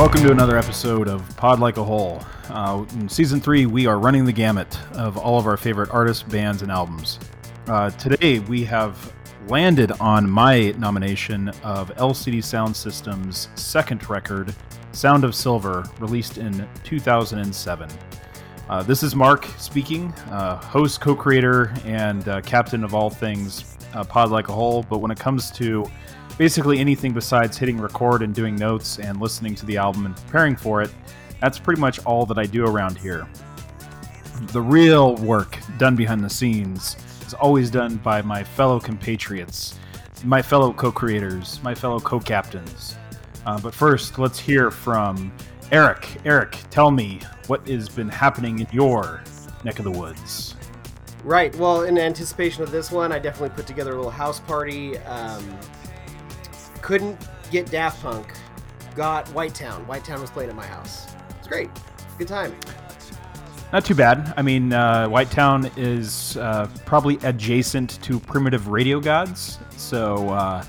Welcome to another episode of Pod Like a Hole. Uh, in season three, we are running the gamut of all of our favorite artists, bands, and albums. Uh, today, we have landed on my nomination of LCD Sound System's second record, Sound of Silver, released in 2007. Uh, this is Mark speaking, uh, host, co creator, and uh, captain of all things uh, Pod Like a Hole. But when it comes to basically anything besides hitting record and doing notes and listening to the album and preparing for it, that's pretty much all that I do around here. The real work done behind the scenes is always done by my fellow compatriots, my fellow co creators, my fellow co captains. Uh, but first, let's hear from Eric. Eric, tell me what has been happening in your neck of the woods. Right. Well, in anticipation of this one, I definitely put together a little house party. Um, couldn't get Daft Punk. Got Whitetown. Whitetown was playing at my house. It's great. Good time. Not too bad. I mean, uh, Whitetown is uh, probably adjacent to Primitive Radio Gods, so uh,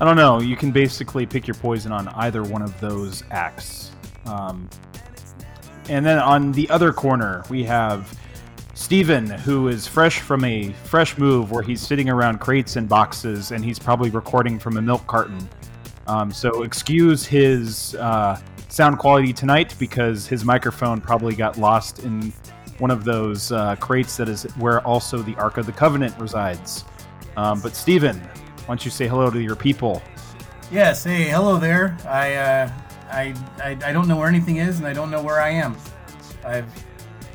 I don't know. You can basically pick your poison on either one of those acts. Um, and then on the other corner, we have Steven, who is fresh from a fresh move where he's sitting around crates and boxes and he's probably recording from a milk carton. Um, so excuse his uh, sound quality tonight because his microphone probably got lost in one of those uh, crates that is where also the Ark of the Covenant resides. Um, but Steven, why don't you say hello to your people? Yes, hey, hello there. I, uh, I, I, I don't know where anything is, and I don't know where I am. I've,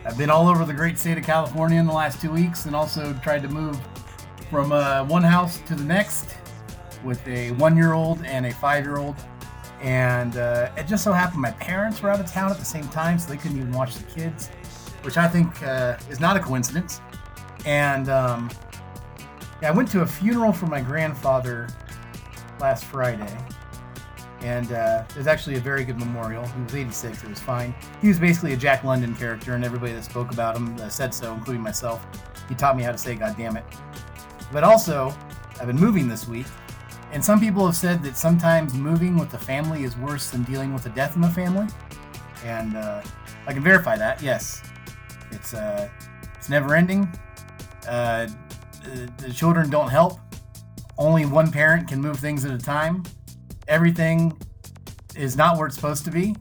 I've been all over the great state of California in the last two weeks, and also tried to move from uh, one house to the next with a one-year-old and a five-year-old. And uh, it just so happened my parents were out of town at the same time, so they couldn't even watch the kids, which I think uh, is not a coincidence. And um, yeah, I went to a funeral for my grandfather last Friday, and uh, was actually a very good memorial. He was 86; it was fine. He was basically a Jack London character, and everybody that spoke about him uh, said so, including myself. He taught me how to say "God damn it." But also, I've been moving this week, and some people have said that sometimes moving with the family is worse than dealing with a death in the family, and uh, I can verify that. Yes, it's uh, it's never ending. Uh, the children don't help. Only one parent can move things at a time. Everything is not where it's supposed to be.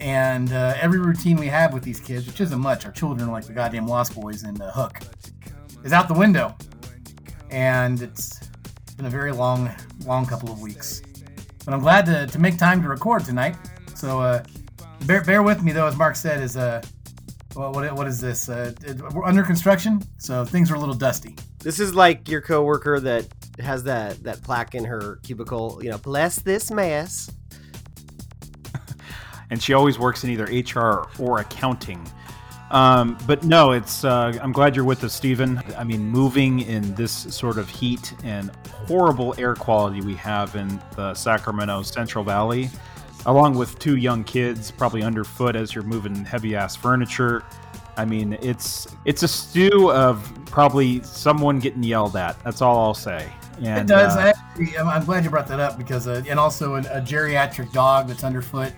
And uh, every routine we have with these kids, which isn't much, our children are like the goddamn Lost Boys in the Hook, is out the window. And it's been a very long, long couple of weeks. But I'm glad to, to make time to record tonight. So uh, bear, bear with me, though, as Mark said, is uh, well, what, what is this? Uh, it, we're under construction, so things are a little dusty. This is like your coworker that has that that plaque in her cubicle. You know, bless this mess. and she always works in either HR or accounting. Um, but no, it's. Uh, I'm glad you're with us, Stephen. I mean, moving in this sort of heat and horrible air quality we have in the Sacramento Central Valley, along with two young kids probably underfoot as you're moving heavy ass furniture. I mean, it's it's a stew of probably someone getting yelled at. That's all I'll say. And, it does. uh, I actually, I'm, I'm glad you brought that up because, uh, and also a, a geriatric dog that's underfoot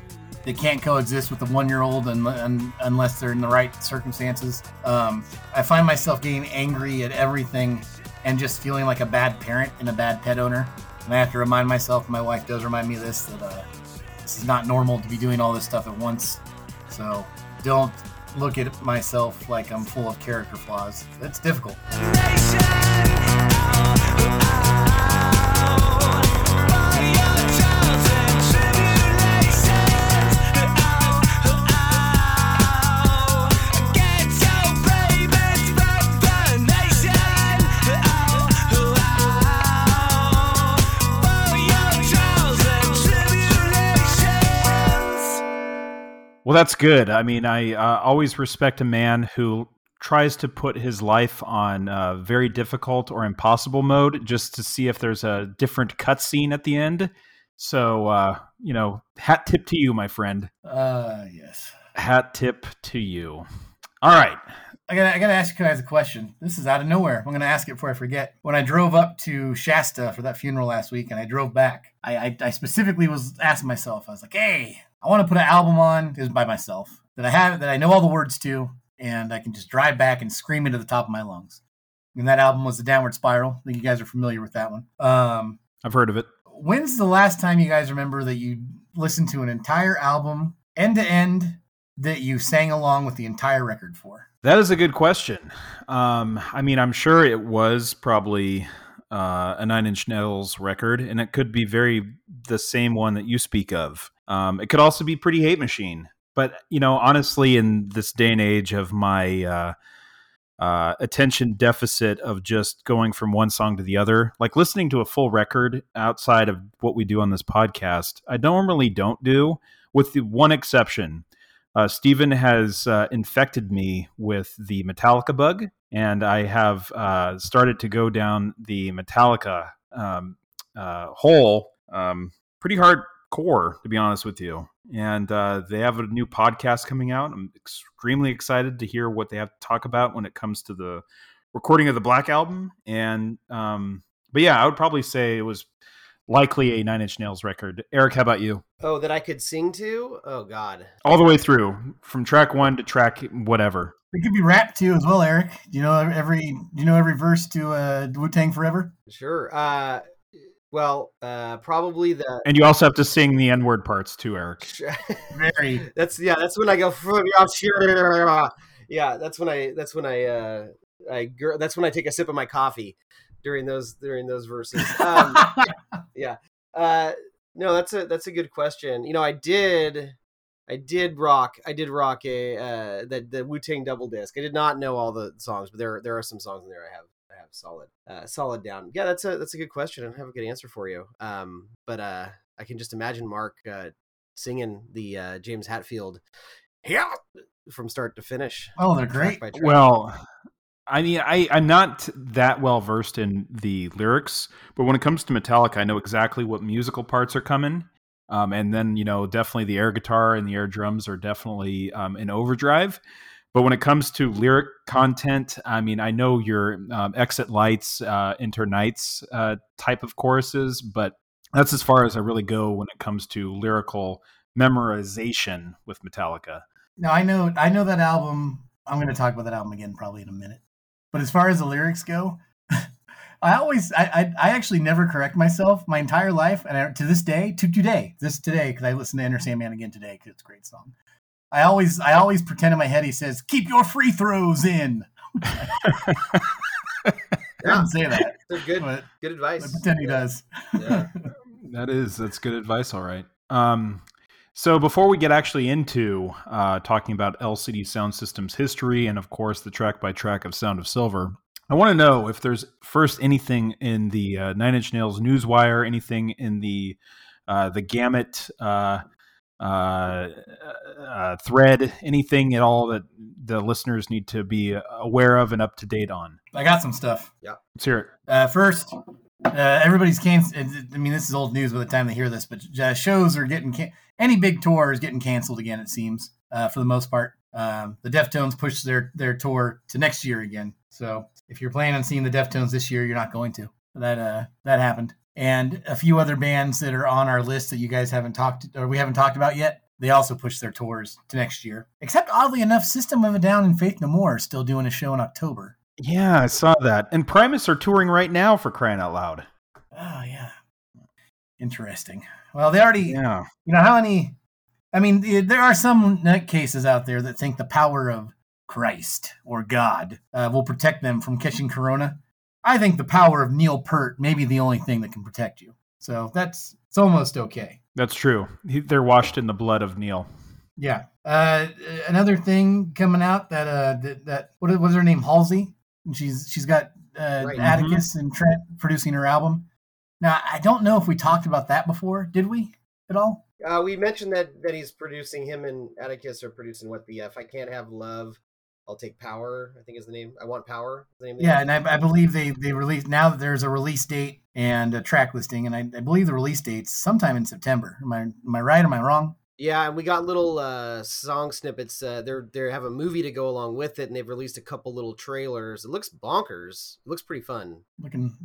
that can't coexist with a one-year-old un, un, unless they're in the right circumstances. Um, I find myself getting angry at everything and just feeling like a bad parent and a bad pet owner. And I have to remind myself. My wife does remind me of this that uh, this is not normal to be doing all this stuff at once. So don't look at myself like I'm full of character flaws. It's difficult. Well, that's good. I mean, I uh, always respect a man who tries to put his life on uh, very difficult or impossible mode just to see if there's a different cutscene at the end. So, uh, you know, hat tip to you, my friend. Uh, yes. Hat tip to you. All right. I gotta, I gotta ask you guys a question. This is out of nowhere. I'm gonna ask it before I forget. When I drove up to Shasta for that funeral last week, and I drove back, I, I, I specifically was asking myself, I was like, "Hey, I want to put an album on is by myself that I have that I know all the words to, and I can just drive back and scream into the top of my lungs. And that album was the Downward Spiral. I think you guys are familiar with that one. Um, I've heard of it. When's the last time you guys remember that you listened to an entire album end to end that you sang along with the entire record for? That is a good question. Um, I mean, I'm sure it was probably uh, a Nine Inch Nails record, and it could be very the same one that you speak of. Um, it could also be Pretty Hate Machine. But you know, honestly, in this day and age of my uh, uh, attention deficit of just going from one song to the other, like listening to a full record outside of what we do on this podcast, I normally don't do, with the one exception. Uh, Stephen has uh, infected me with the Metallica bug, and I have uh, started to go down the Metallica um, uh, hole um, pretty hardcore, to be honest with you. And uh, they have a new podcast coming out. I'm extremely excited to hear what they have to talk about when it comes to the recording of the Black album. And um, but yeah, I would probably say it was likely a Nine Inch Nails record. Eric, how about you? Oh, that I could sing to? Oh God! All the way through, from track one to track whatever. It could be rap too, as well, Eric. You know every? You know every verse to uh, Wu Tang Forever? Sure. Uh, well, uh, probably the. And you also have to sing the N word parts too, Eric. Very. that's yeah. That's when I go. Yeah, that's when I. That's when I. Uh, I. That's when I take a sip of my coffee during those during those verses. Um, yeah. Uh, no, that's a that's a good question. You know, I did I did rock I did rock a uh, the the Wu Tang double disc. I did not know all the songs, but there there are some songs in there I have I have solid uh, solid down. Yeah, that's a that's a good question. I don't have a good answer for you. Um, but uh, I can just imagine Mark uh, singing the uh, James Hetfield, yeah from start to finish. Oh, they're great. Well, I mean, I, I'm not that well versed in the lyrics, but when it comes to Metallica, I know exactly what musical parts are coming. Um, and then, you know, definitely the air guitar and the air drums are definitely um, in overdrive. But when it comes to lyric content, I mean, I know your um, exit lights, uh, enter nights uh, type of choruses, but that's as far as I really go when it comes to lyrical memorization with Metallica. No, I know, I know that album. I'm going to talk about that album again probably in a minute. But as far as the lyrics go, I always, I, I, I, actually never correct myself my entire life, and I, to this day, to today, this today, because I listened to Enter Sandman again today because it's a great song. I always, I always pretend in my head he says, "Keep your free throws in." I didn't say that. They're good, but, good advice. I pretend he does. Yeah. that is, that's good advice. All right. Um, so before we get actually into uh, talking about LCD Sound System's history and, of course, the track by track of Sound of Silver, I want to know if there's first anything in the uh, Nine Inch Nails newswire, anything in the uh, the Gamut uh, uh, uh, thread, anything at all that the listeners need to be aware of and up to date on. I got some stuff. Yeah, let's hear it. first, everybody's canceled. I mean, this is old news by the time they hear this, but shows are getting can- any big tour is getting canceled again. It seems uh, for the most part. Um, the Deftones pushed their their tour to next year again. So if you're planning on seeing the Deftones this year, you're not going to. That uh that happened. And a few other bands that are on our list that you guys haven't talked or we haven't talked about yet. They also pushed their tours to next year. Except oddly enough, System of a Down and Faith No More are still doing a show in October. Yeah, I saw that. And Primus are touring right now for crying out loud. Oh yeah. Interesting. Well, they already, yeah. you know, how many? I mean, there are some cases out there that think the power of Christ or God uh, will protect them from catching corona. I think the power of Neil Peart may be the only thing that can protect you. So that's it's almost okay. That's true. He, they're washed in the blood of Neil. Yeah. Uh, another thing coming out that uh that, that what was her name Halsey? And she's she's got uh, right. Atticus mm-hmm. and Trent producing her album. Now, I don't know if we talked about that before. Did we at all? Uh, we mentioned that that he's producing him and Atticus are producing what the F. I can't have love. I'll take power. I think is the name. I want power. yeah, and I, I, believe they they released now that there's a release date and a track listing, and I, I believe the release date's sometime in September. Am I am I right? Am I wrong? Yeah, and we got little uh, song snippets. Uh, they're they have a movie to go along with it, and they've released a couple little trailers. It looks bonkers. It looks pretty fun. Looking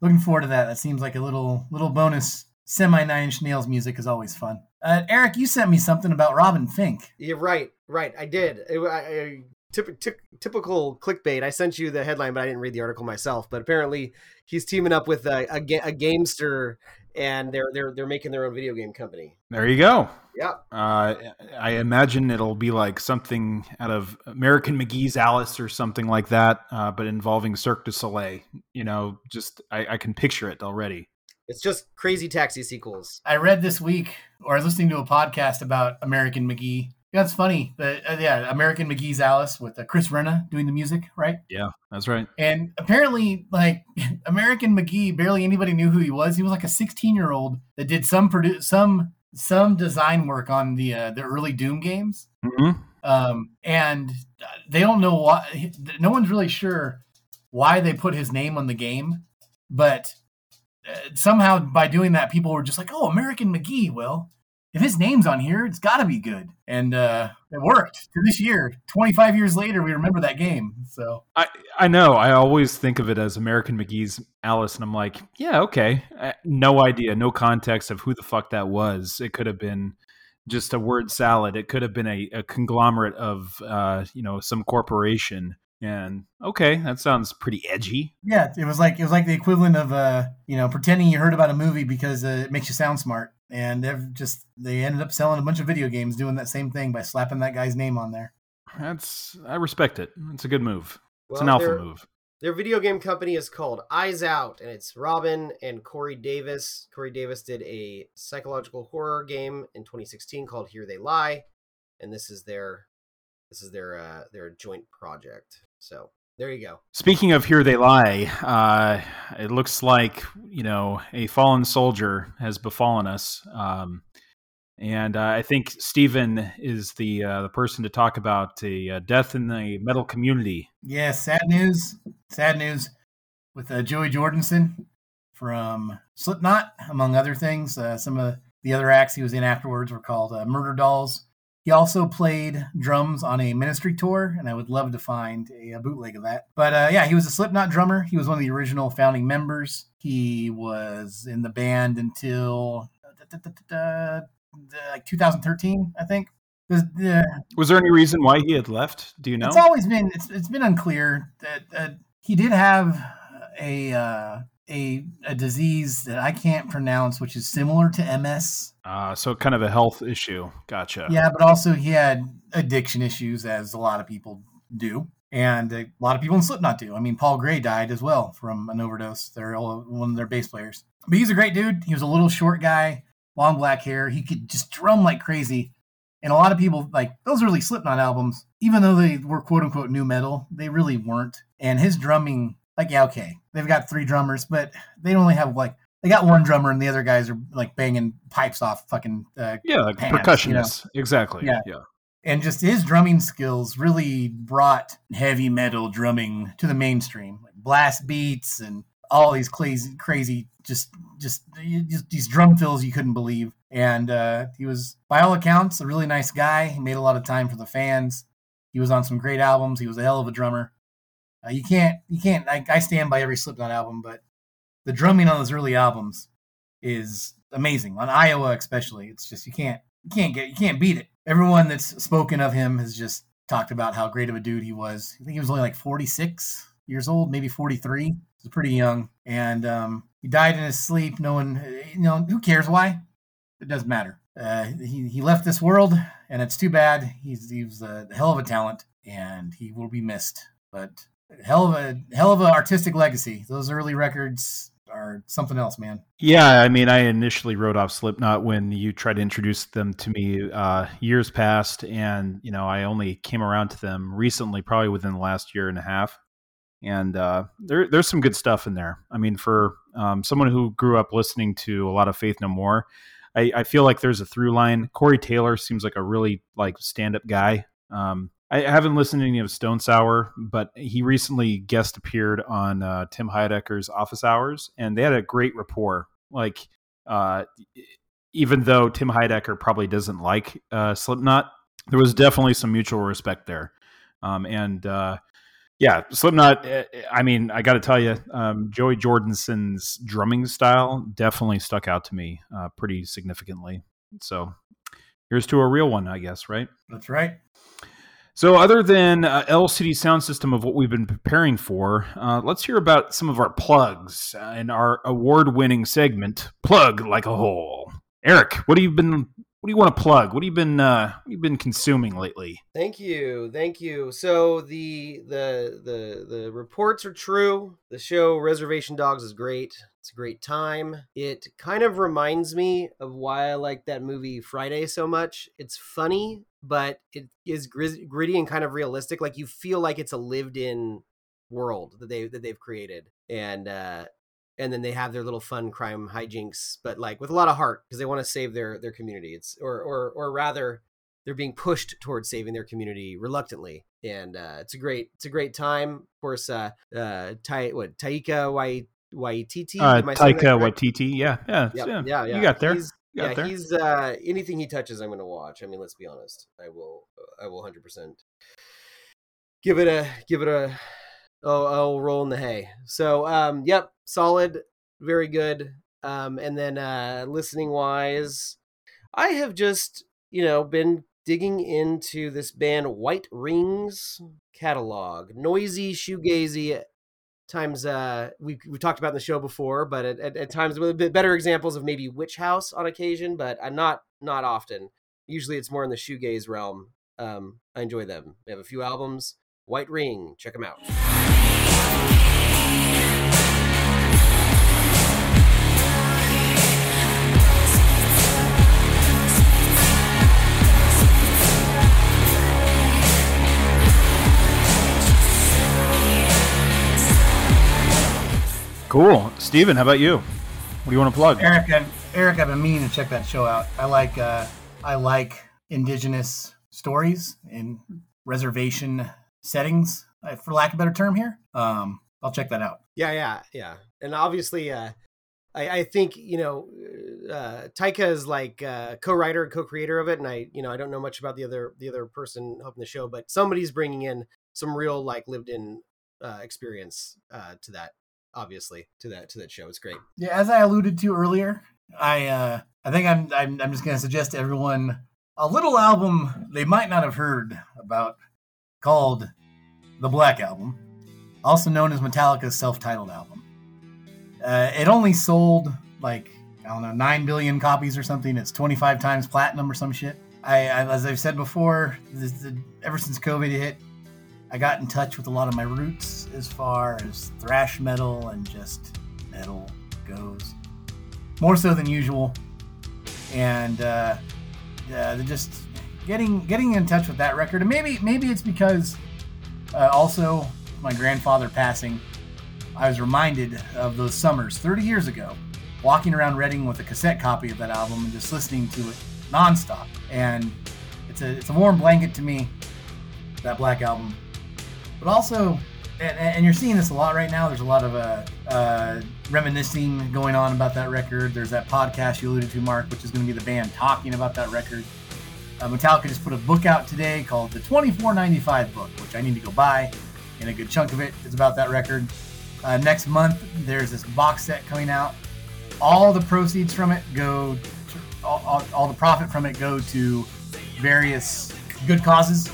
looking forward to that. That seems like a little little bonus semi Nine Inch Nails music is always fun. Uh, Eric, you sent me something about Robin Finck. You're right, right. I did. I, I, typ- typ- typical clickbait. I sent you the headline, but I didn't read the article myself. But apparently, he's teaming up with a, a, a gamester, and they're they're they're making their own video game company. There you go. Yeah. Uh, I imagine it'll be like something out of American McGee's Alice or something like that, uh, but involving Cirque du Soleil. You know, just I, I can picture it already. It's just crazy taxi sequels. I read this week, or I was listening to a podcast about American McGee. That's funny, but uh, yeah, American McGee's Alice with uh, Chris Vrenna doing the music, right? Yeah, that's right. And apparently, like American McGee, barely anybody knew who he was. He was like a 16 year old that did some produ- some some design work on the uh, the early Doom games. Mm-hmm. Um, and they don't know why. No one's really sure why they put his name on the game, but uh, somehow by doing that, people were just like, "Oh, American McGee." Well, if his name's on here, it's got to be good, and uh, it worked. To this year, 25 years later, we remember that game. So I I know. I always think of it as American McGee's Alice, and I'm like, yeah, okay. I, no idea, no context of who the fuck that was. It could have been just a word salad. It could have been a, a conglomerate of uh, you know some corporation. And okay, that sounds pretty edgy. yeah, it was like it was like the equivalent of uh, you know pretending you heard about a movie because uh, it makes you sound smart. And they've just they ended up selling a bunch of video games doing that same thing by slapping that guy's name on there. That's I respect it. It's a good move. It's an alpha move. Their video game company is called Eyes Out, and it's Robin and Corey Davis. Corey Davis did a psychological horror game in 2016 called Here They Lie, and this is their this is their uh, their joint project. So there you go. Speaking of here they lie, uh, it looks like you know a fallen soldier has befallen us, um, and uh, I think Stephen is the uh, the person to talk about the uh, death in the metal community. Yeah, sad news. Sad news with uh, Joey Jordison from Slipknot, among other things. Uh, some of the other acts he was in afterwards were called uh, Murder Dolls. He also played drums on a ministry tour, and I would love to find a, a bootleg of that. But uh, yeah, he was a Slipknot drummer. He was one of the original founding members. He was in the band until like 2013, I think. This- the- Was there any reason why he had left? Do you know? it's always been it's, it's been unclear that uh, he did have a uh, a a disease that I can't pronounce, which is similar to MS. Uh, so kind of a health issue. Gotcha. Yeah, but also he had addiction issues, as a lot of people do, and a lot of people in Slipknot do. I mean, Paul Gray died as well from an overdose. They're all, one of their bass players, but he's a great dude. He was a little short guy, long black hair. He could just drum like crazy. And a lot of people like those early Slipknot albums, even though they were quote unquote nu metal, they really weren't. And his drumming, like, yeah, okay, they've got three drummers, but they only have like they got one drummer, and the other guys are like banging pipes off fucking uh, Yeah, like Pants, percussionists. Exactly. Yeah. yeah. and just his drumming skills really brought heavy metal drumming to the mainstream like blast beats and all these crazy crazy just just, just these drum fills you couldn't believe and uh, he was by all accounts a really nice guy he made a lot of time for the fans he was on some great albums he was a hell of a drummer uh, you can't you can't I, I stand by every slipknot album but the drumming on those early albums is amazing on iowa especially it's just you can't you can't get you can't beat it everyone that's spoken of him has just talked about how great of a dude he was. I think he was only like 46 years old, maybe 43. He was pretty young, and um, he died in his sleep. No one, you know, who cares why? It doesn't matter. Uh, he he left this world, and it's too bad. He's he was a hell of a talent, and he will be missed. But hell of a hell of a artistic legacy. Those early records are something else, man. Yeah, I mean, I initially wrote off Slipknot when you tried to introduce them to me uh, years past, and you know, I only came around to them recently, probably within the last year and a half. And uh, there, there's some good stuff in there. I mean, for um, someone who grew up listening to a lot of Faith No More, I, I feel like there's a through line. Corey Taylor seems like a really like stand up guy. Um, I haven't listened to any of Stone Sour, but he recently guest appeared on uh, Tim Heidecker's Office Hours, and they had a great rapport. Like, uh, even though Tim Heidecker probably doesn't like uh, Slipknot, there was definitely some mutual respect there. Um, and uh, Yeah, Slipknot. eh, I mean, I got to tell you, um, Joey Jordison's drumming style definitely stuck out to me uh, pretty significantly. So here's to a real one, I guess, right? That's right. So, other than uh, LCD sound system of what we've been preparing for, uh, let's hear about some of our plugs uh, in our award-winning segment, "Plug Like a Hole." Eric, what have you been? What do you want to plug? What have you been? Uh, what have you been consuming lately? Thank you, thank you. So the the the the reports are true. The show Reservation Dogs is great. It's a great time. It kind of reminds me of why I like that movie Friday so much. It's funny, but it is gritty and kind of realistic. Like you feel like it's a lived-in world that they that they've created, and uh, and then they have their little fun crime hijinks, but like with a lot of heart because they want to save their their community. It's or or or rather they're being pushed towards saving their community reluctantly and uh, it's a great it's a great time of course uh uh tai what taika waititi Uh, Taika? Waititi. Yeah, yeah, Yep, yeah, yeah yeah You got there. he's, You got yeah there. he's uh anything he touches i'm gonna watch i mean let's be honest i will i will 100% give it a give it a oh i'll roll in the hay so um yep solid very good um and then uh listening wise i have just you know been digging into this band White Ring's catalog noisy shoegazy times uh we we talked about in the show before but at, at, at times better examples of maybe witch house on occasion but i'm not not often. Usually it's more in the shoegaze realm. Um i enjoy them. They have a few albums. White ring check them out Cool, Steven, How about you? What do you want to plug? Eric, I, Eric, I've been meaning to check that show out. I like uh, I like indigenous stories in reservation settings, uh, for lack of a better term here. Um, I'll check that out. Yeah, yeah, yeah. And obviously, uh, I, I think you know, uh, Taika is like uh, co-writer and co-creator of it, and I, you know, I don't know much about the other the other person helping the show, but somebody's bringing in some real like lived-in uh, experience uh, to that, obviously, to that to that show. It's great. Yeah, as I alluded to earlier, I uh, I think I'm I'm, I'm just going to suggest to everyone a little album they might not have heard about called the Black Album, also known as Metallica's self-titled album. Uh, it only sold like I don't know nine billion copies or something. It's 25 times platinum or some shit. I, I as I've said before, this, the, ever since COVID hit, I got in touch with a lot of my roots as far as thrash metal and just metal goes, more so than usual. And uh, uh, just getting getting in touch with that record, and maybe maybe it's because uh, also my grandfather passing. I was reminded of those summers 30 years ago, walking around Redding with a cassette copy of that album and just listening to it nonstop. And it's a it's a warm blanket to me. That Black album but also and, and you're seeing this a lot right now. There's a lot of uh, uh, reminiscing going on about that record. There's that podcast you alluded to mark which is going to be the band talking about that record. Uh, metallica just put a book out today called the 2495 book which i need to go buy and a good chunk of it is about that record. Uh, next month there's this box set coming out. All the proceeds from it go to, all, all, all the profit from it go to various good causes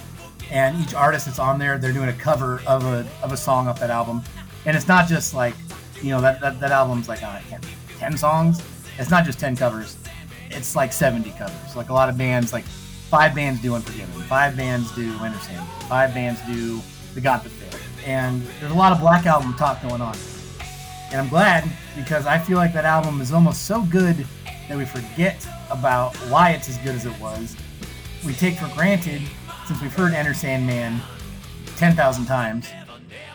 and each artist that's on there they're doing a cover of a, of a song off that album. And it's not just like you know that, that, that album's like uh, 10, 10 songs. It's not just 10 covers. It's like 70 covers. Like a lot of bands like five bands do unforgiven five bands do winter Sand, five bands do the god that failed and there's a lot of black album talk going on. And i'm glad because i feel like that album is almost so good that we forget about why it's as good as it was. We take for granted since we've heard Enter Sandman 10,000 times,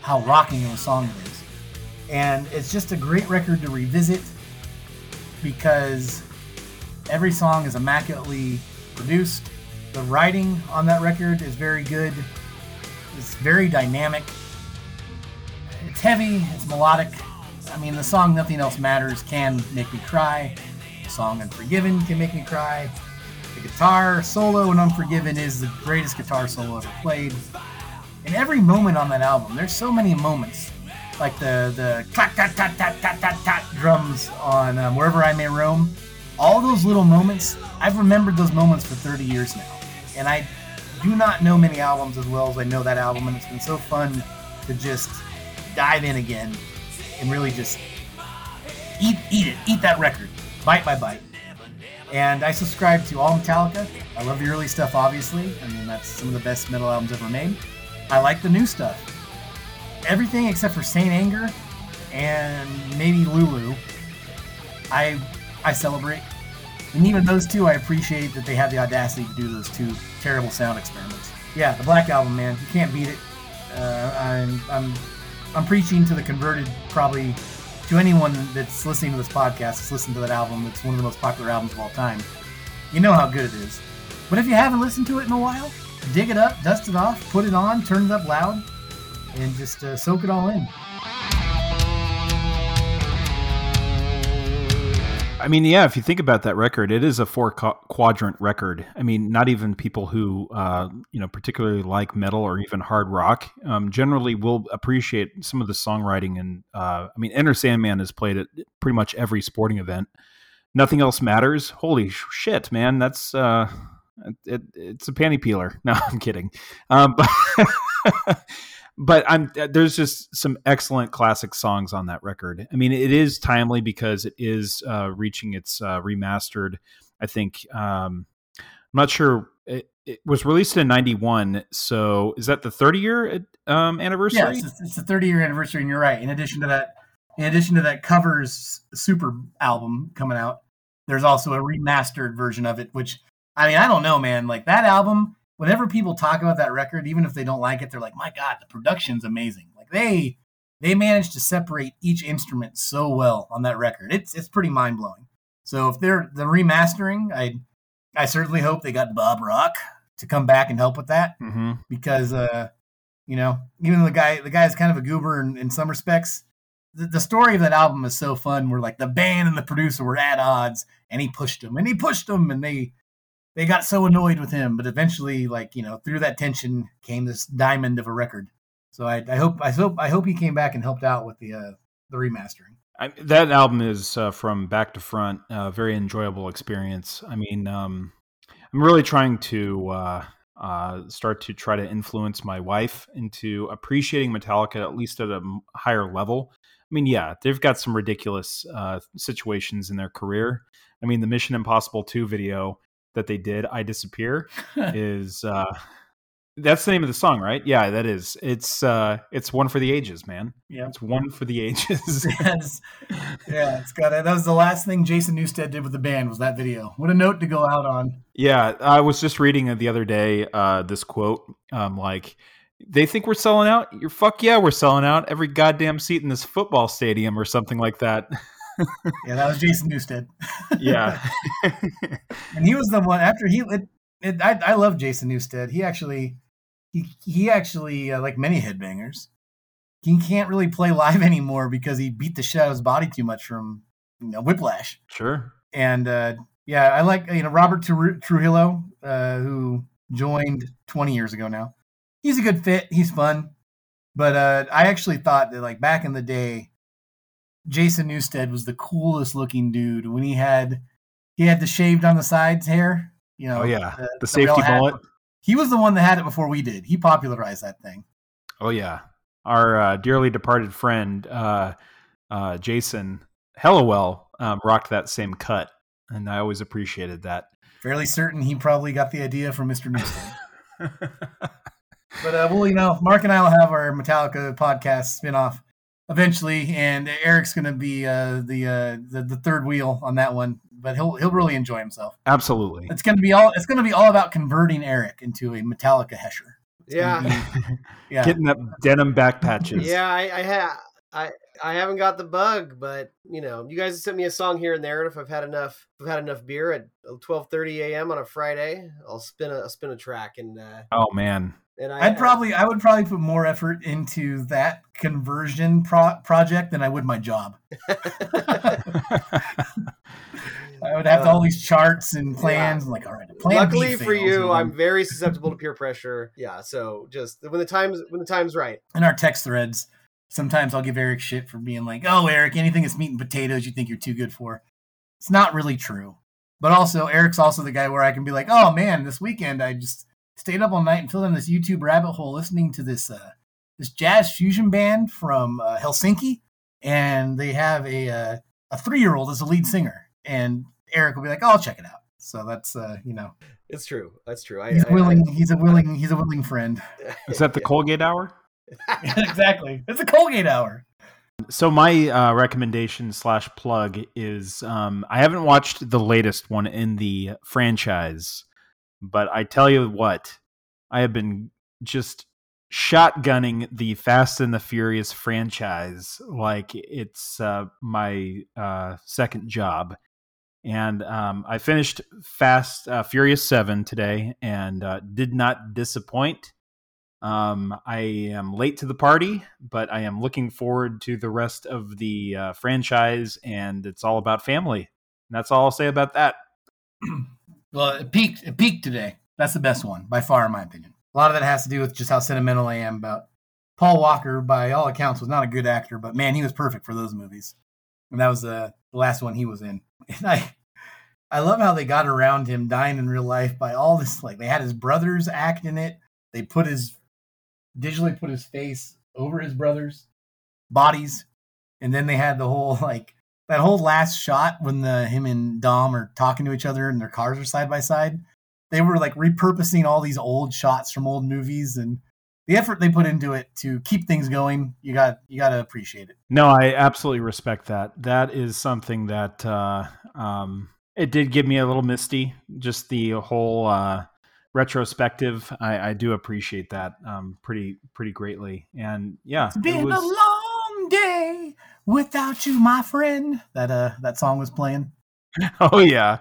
how rocking of a song it is. And it's just a great record to revisit because every song is immaculately produced. The writing on that record is very good. It's very dynamic. It's heavy, it's melodic. I mean, the song Nothing Else Matters can make me cry. The song Unforgiven can make me cry. Guitar solo in Unforgiven is the greatest guitar solo ever played. in every moment on that album, there's so many moments, like the the clack clack clack clack clack clack clack drums on um, wherever I may roam. All those little moments, I've remembered those moments for 30 years now, and I do not know many albums as well as I know that album, and it's been so fun to just dive in again and really just eat eat it, eat that record, bite by bite. And I subscribe to all Metallica. I love the early stuff, obviously. I mean, that's some of the best metal albums ever made. I like the new stuff. Everything except for Saint Anger and maybe Lulu, I I celebrate. And even those two, I appreciate that they have the audacity to do those two terrible sound experiments. Yeah, the Black Album, man, you can't beat it. Uh, I'm I'm I'm preaching to the converted, probably to anyone that's listening to this podcast, that's listened to that album. It's one of the most popular albums of all time. You know how good it is. But if you haven't listened to it in a while, dig it up, dust it off, put it on, turn it up loud, and just uh, soak it all in. I mean, yeah, if you think about that record, it is a four quadrant record. I mean, not even people who, uh, you know, particularly like metal or even hard rock um, generally will appreciate some of the songwriting. And uh, I mean, Enter Sandman has played at pretty much every sporting event. Nothing else matters. Holy shit, man. That's, uh, it, it's a panty peeler. No, I'm kidding. Um, but but I'm uh, there's just some excellent classic songs on that record. I mean, it is timely because it is uh, reaching its uh, remastered. I think um, I'm not sure. It, it, was released in '91, so is that the 30 year um, anniversary? Yeah, it's, it's the 30 year anniversary, and you're right. In addition to that, in addition to that covers super album coming out, there's also a remastered version of it. Which I mean, I don't know, man. Like that album whenever people talk about that record, even if they don't like it, they're like, "My God, the production's amazing!" Like they they managed to separate each instrument so well on that record. It's it's pretty mind blowing. So if they're the remastering, I I certainly hope they got Bob Rock to come back and help with that mm-hmm. because uh, you know even the guy the guy is kind of a goober in, in some respects. The, the story of that album is so fun. Where like the band and the producer were at odds, and he pushed them, and he pushed them, and they they got so annoyed with him, but eventually, like you know, through that tension came this diamond of a record. So I, I hope I hope I hope he came back and helped out with the uh, the remastering. I, that album is uh, from back to front, a uh, very enjoyable experience. I mean, um, I'm really trying to uh, uh, start to try to influence my wife into appreciating Metallica at least at a higher level. I mean, yeah, they've got some ridiculous uh, situations in their career. I mean, the Mission Impossible 2 video that they did, "I Disappear," is uh, that's the name of the song, right? Yeah, that is. It's uh, it's one for the ages, man. Yeah, it's one for the ages. yes. Yeah, it's got it. That was the last thing Jason Newsted did with the band was that video. What a note to go out on. Yeah, I was just reading the other day uh, this quote, um, like they think we're selling out. You're fuck yeah, we're selling out every goddamn seat in this football stadium or something like that. yeah, that was Jason Newsted. yeah, and he was the one after he. It, it, I I love Jason Newsted. He actually he he actually uh, like many headbangers. He can't really play live anymore because he beat the shit out of his body too much from you know whiplash. Sure. And uh, yeah, I like you know Robert Trujillo, uh, who joined 20 years ago now. He's a good fit. He's fun, but uh, I actually thought that like back in the day, Jason Newsted was the coolest looking dude when he had he had the shaved on the sides hair. You know, oh yeah, the, the safety bullet. He was the one that had it before we did. He popularized that thing. Oh yeah, our uh, dearly departed friend uh, uh, Jason Hellowell um, rocked that same cut, and I always appreciated that. Fairly certain he probably got the idea from Mr. Newsted. but uh, well, you know, Mark and I will have our Metallica podcast spinoff eventually, and Eric's going to be uh, the, uh, the the third wheel on that one. But he'll he'll really enjoy himself. Absolutely, it's going to be all it's going to be all about converting Eric into a Metallica Hesher. It's yeah, be, yeah, getting that denim back patches. Yeah, I, I have. I, I haven't got the bug, but you know, you guys sent me a song here and there, and if I've had enough, if I've had enough beer at twelve thirty a.m. on a Friday, I'll spin a I'll spin a track and. Uh, oh man, and I, would probably I would probably put more effort into that conversion pro- project than I would my job. I would have uh, all these charts and plans. Yeah. like, all right, Plan Luckily for you. I'm very susceptible to peer pressure. Yeah, so just when the times when the time's right. in our text threads, sometimes I'll give Eric shit for being like, "Oh, Eric, anything that's meat and potatoes, you think you're too good for." It's not really true. But also, Eric's also the guy where I can be like, "Oh man, this weekend I just stayed up all night and filled in this YouTube rabbit hole listening to this uh, this jazz fusion band from uh, Helsinki, and they have a uh, a three year old as a lead singer." And Eric will be like, oh, "I'll check it out." So that's uh, you know, It's true. That's true. I, he's I- willing. He's a willing. He's a willing friend. Is that the Colgate hour? exactly. It's the Colgate hour. So my uh, recommendation slash plug is um, I haven't watched the latest one in the franchise, but I tell you what, I have been just shotgunning the Fast and the Furious franchise like it's uh, my uh, second job. And um, I finished Fast uh, Furious Seven today, and uh, did not disappoint. Um, I am late to the party, but I am looking forward to the rest of the uh, franchise, and it's all about family. And that's all I'll say about that. Well, it peaked. It peaked today. That's the best one by far, in my opinion. A lot of that has to do with just how sentimental I am about Paul Walker. By all accounts, was not a good actor, but man, he was perfect for those movies. And that was uh, the last one he was in. And I, I love how they got around him dying in real life by all this. Like they had his brothers act in it. They put his digitally put his face over his brothers' bodies, and then they had the whole like that whole last shot when the him and Dom are talking to each other and their cars are side by side. They were like repurposing all these old shots from old movies and the effort they put into it to keep things going. You got you got to appreciate it. No, I absolutely respect that. That is something that uh, um, it did give me a little misty. Just the whole uh, retrospective. I, I do appreciate that um, pretty pretty greatly. And yeah, it's been was- a long day without you, my friend. That uh that song was playing. oh yeah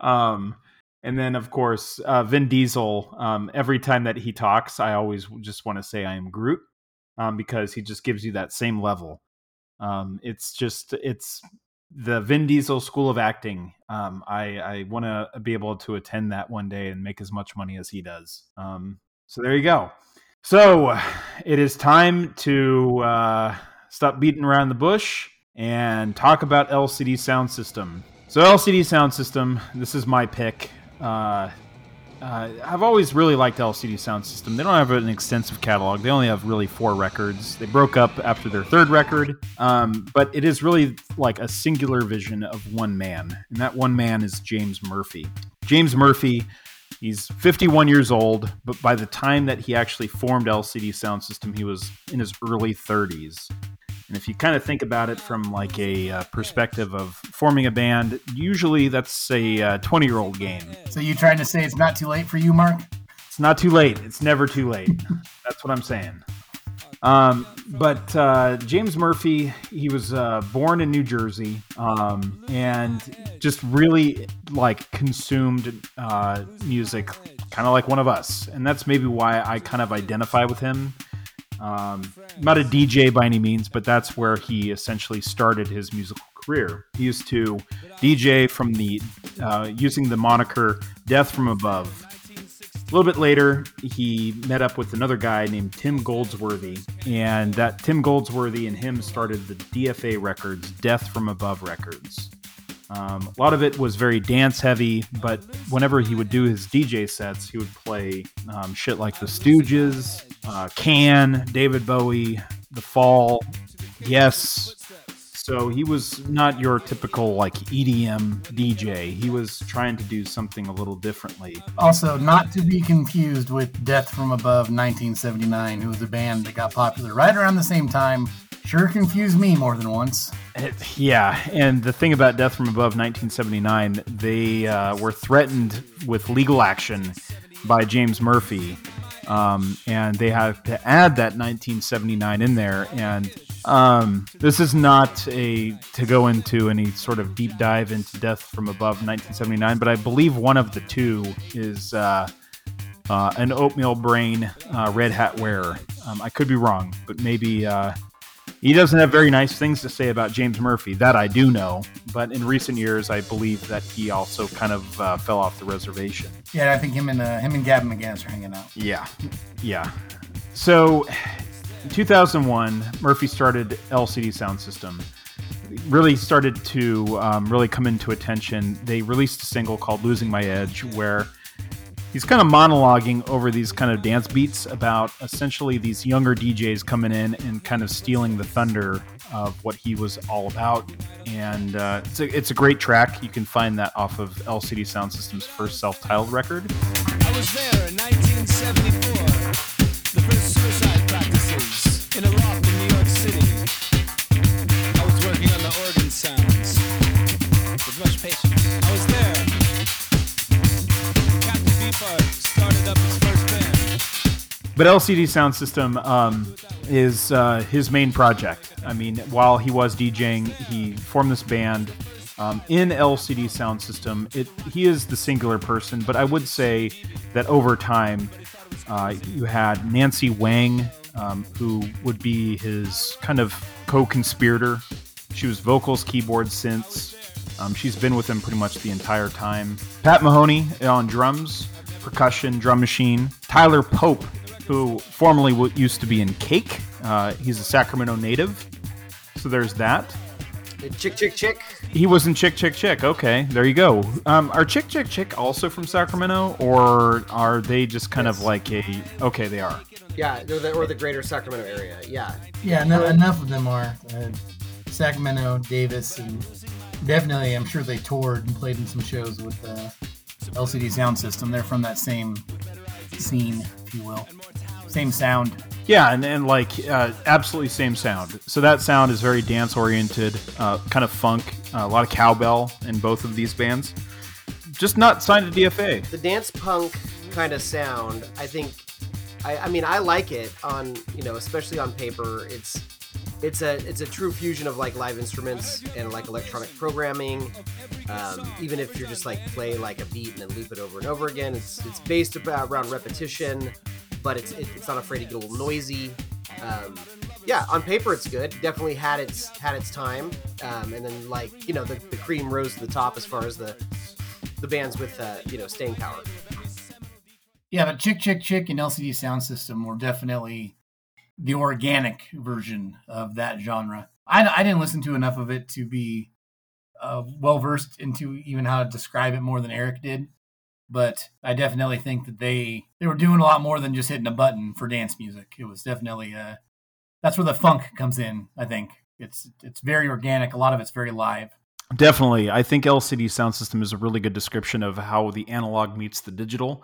um and then of course uh vin diesel um every time that he talks i always just want to say i am groot um because he just gives you that same level um it's just it's the vin diesel school of acting um i i want to be able to attend that one day and make as much money as he does um so there you go so it is time to uh stop beating around the bush and talk about lcd sound system so LCD Sound System, this is my pick. Uh, uh, I've always really liked LCD Sound System. They don't have an extensive catalog. They only have really four records. They broke up after their third record, um, but it is really like a singular vision of one man, and that one man is James Murphy. James Murphy, he's 51 years old, but by the time that he actually formed LCD Sound System, he was in his early 30s. And if you kind of think about it from like a uh, perspective of forming a band, usually that's a 20 year old game. So you trying to say it's not too late for you, Mark? It's not too late. It's never too late. That's what I'm saying. Um, but uh, James Murphy, he was uh, born in New Jersey um, and just really like consumed uh, music, kind of like one of us. And that's maybe why I kind of identify with him. Um, not a DJ by any means, but that's where he essentially started his musical career. He used to DJ from the uh, using the moniker Death from Above. A little bit later, he met up with another guy named Tim Goldsworthy, and that Tim Goldsworthy and him started the DFA Records, Death from Above Records. Um, a lot of it was very dance heavy, but whenever he would do his DJ sets, he would play um, shit like The Stooges, uh, Can, David Bowie, The Fall, Yes. So he was not your typical like EDM DJ. He was trying to do something a little differently. Also, not to be confused with Death from Above 1979, who was a band that got popular right around the same time. Sure confused me more than once. It- yeah, and the thing about Death from Above 1979, they uh, were threatened with legal action by James Murphy, um, and they had to add that 1979 in there. And um, this is not a to go into any sort of deep dive into Death from Above 1979, but I believe one of the two is. Uh, uh, an oatmeal brain uh, red hat wearer. Um, I could be wrong, but maybe uh, He doesn't have very nice things to say about James Murphy. That I do know. But in recent years, I believe that he also kind of uh, fell off the reservation. Yeah, I think him and uh, him and Gavin McInnes are hanging out. Yeah, yeah. So, in 2001, Murphy started LCD Sound System. Really started to um, really come into attention. They released a single called "Losing My Edge," where he's kind of monologuing over these kind of dance beats about essentially these younger DJs coming in and kind of stealing the thunder of what he was all about. And uh, it's, a, it's a great track. You can find that off of LCD Soundsystem's first self titled record. But LCD Soundsystem um, is uh, his main project. I mean, while he was DJing, he formed this band um, in LCD Soundsystem. It he is the singular person, but I would say that over time, uh, you had Nancy Whang, um, who would be his kind of co-conspirator. She was vocals, keyboards, synths. Um, she's been with him pretty much the entire time. Pat Mahoney on drums, percussion, drum machine. Tyler Pope, who formerly used to be in Cake. Uh, he's a Sacramento native. So there's that. Chick, chick, chick. He was in Chick Chick Chick. Okay, there you go. Um, are Chick Chick Chick also from Sacramento, or are they just kind of like a? Okay, they are. Yeah, the, or the greater Sacramento area. Yeah. Yeah, no, enough of them are. Uh, Sacramento, Davis, and definitely, I'm sure they toured and played in some shows with the LCD Soundsystem. They're from that same scene, if you will. Same sound. Yeah, and, and like uh, absolutely same sound. So that sound is very dance oriented, uh, kind of funk, uh, a lot of cowbell in both of these bands. Just not signed to DFA. the dance punk kind of sound i think I, I mean i like it on you know especially on paper it's it's a it's a true fusion of like live instruments and like electronic programming um, even if you're just like play like a beat and then loop it over and over again it's it's based about around repetition but it's it's not afraid to get a little noisy. Um, yeah on paper it's good. Definitely had its had its time. Um, and then like you know the, the cream rose to the top as far as the the bands with uh, you know staying power. Yeah, but Chick Chick Chick and LCD Soundsystem were definitely the organic version of that genre. I, I didn't listen to enough of it to be uh, well versed into even how to describe it more than Eric did, but I definitely think that they they were doing a lot more than just hitting a button for dance music. It was definitely uh, that's where the funk comes in. I think it's it's very organic. A lot of it's very live. Definitely. I think LCD Soundsystem is a really good description of how the analog meets the digital.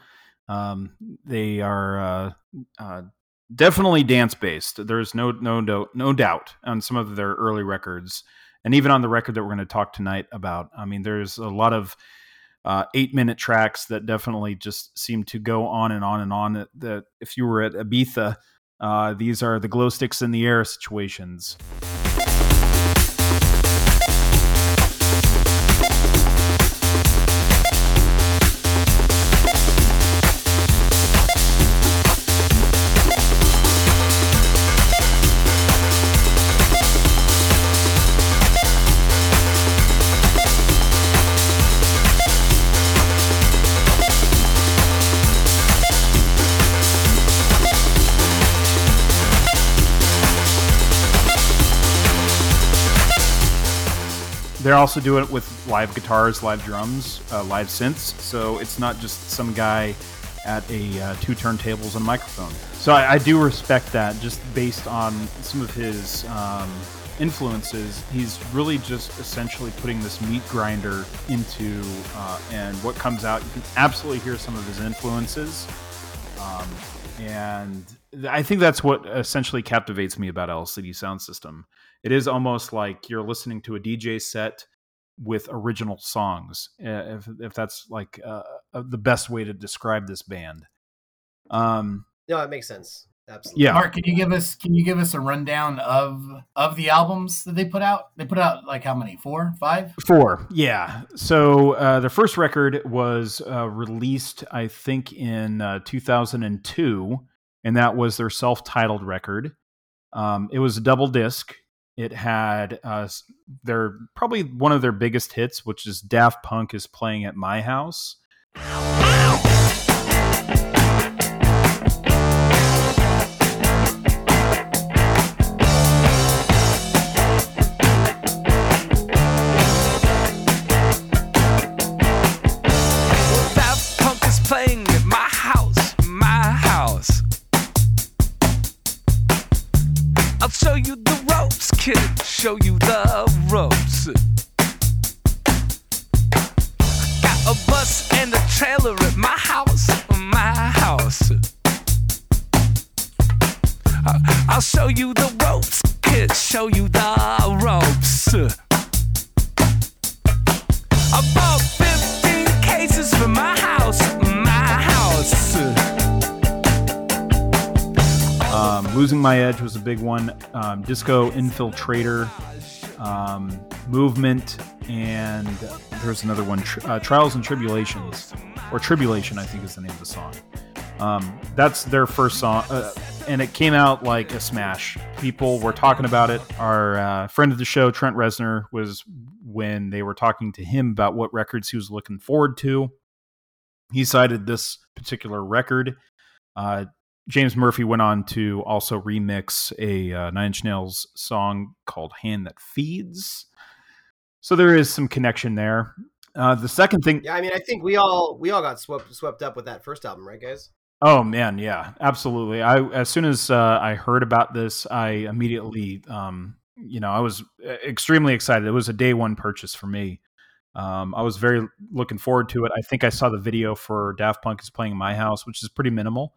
Um, they are uh, uh, definitely dance based. There's no no no no doubt on some of their early records, and even on the record that we're going to talk tonight about. I mean, there's a lot of uh, eight minute tracks that definitely just seem to go on and on and on. That, that if you were at Ibiza, uh, these are the glow sticks in the air situations. They're also doing it with live guitars, live drums, uh, live synths. So it's not just some guy at a uh, two turntables and a microphone. So I, I do respect that, just based on some of his um, influences. He's really just essentially putting this meat grinder into, uh, and what comes out, you can absolutely hear some of his influences. Um, and I think that's what essentially captivates me about LCD Soundsystem. It is almost like you're listening to a DJ set with original songs, uh, if if that's like uh, uh, the best way to describe this band. Um, No, it makes sense. Absolutely. yeah, Mark, can you give us can you give us a rundown of of the albums that they put out? They put out like how many? Four, five? Four, yeah. So uh, their first record was uh, released, I think, in uh, 2002, and that was their self-titled record. Um, it was a double disc, It had uh, their probably one of their biggest hits, which is Daft Punk is playing at my house. Daft Punk is playing at my house, my house. I'll show you kid. Show you the ropes. Got a bus and a trailer at my house, my house. I'll show you the ropes, kid. Show you the ropes. I bought 15 cases for my Losing My Edge was a big one. Um, Disco Infiltrator, um, Movement, and there's another one, uh, Trials and Tribulations, or Tribulation, I think is the name of the song. Um, that's their first song, uh, and it came out like a smash. People were talking about it. Our uh, friend of the show, Trent Reznor, was when they were talking to him about what records he was looking forward to. He cited this particular record. Uh, James Murphy went on to also remix a uh, Nine Inch Nails song called "Hand That Feeds." So there is some connection there. Uh, the second thing, Yeah, I mean, I think we all we all got swept swept up with that first album, right, guys? oh man, yeah, absolutely. I as soon as uh, I heard about this, I immediately, um, you know, I was uh, extremely excited. It was a day one purchase for me. Um, I was very looking forward to it. I think I saw the video for Daft Punk is playing in my house, which is pretty minimal,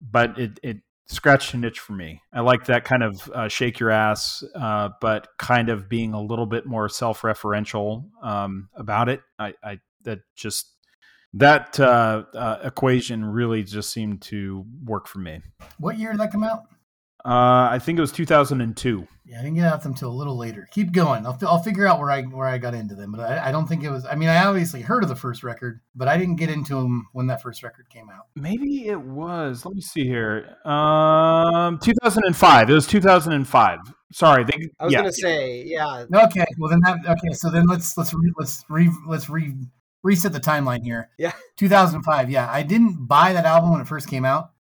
but it it scratched an itch for me. I like that kind of uh, shake your ass, uh, but kind of being a little bit more self referential um, about it. I, I that just that uh, uh, equation really just seemed to work for me. What year did that come out? Uh, I think it was 2002. Yeah, I didn't get out them until a little later. Keep going. I'll, I'll figure out where I where I got into them, but I, I don't think it was. I mean, I obviously heard of the first record, but I didn't get into them when that first record came out. Maybe it was. Let me see here. Um, 2005. It was 2005. Sorry. They, I was yeah. gonna say, yeah, Okay, well then that okay. So then let's let's re, let's re, let's re, reset the timeline here. Yeah. 2005. Yeah, I didn't buy that album when it first came out,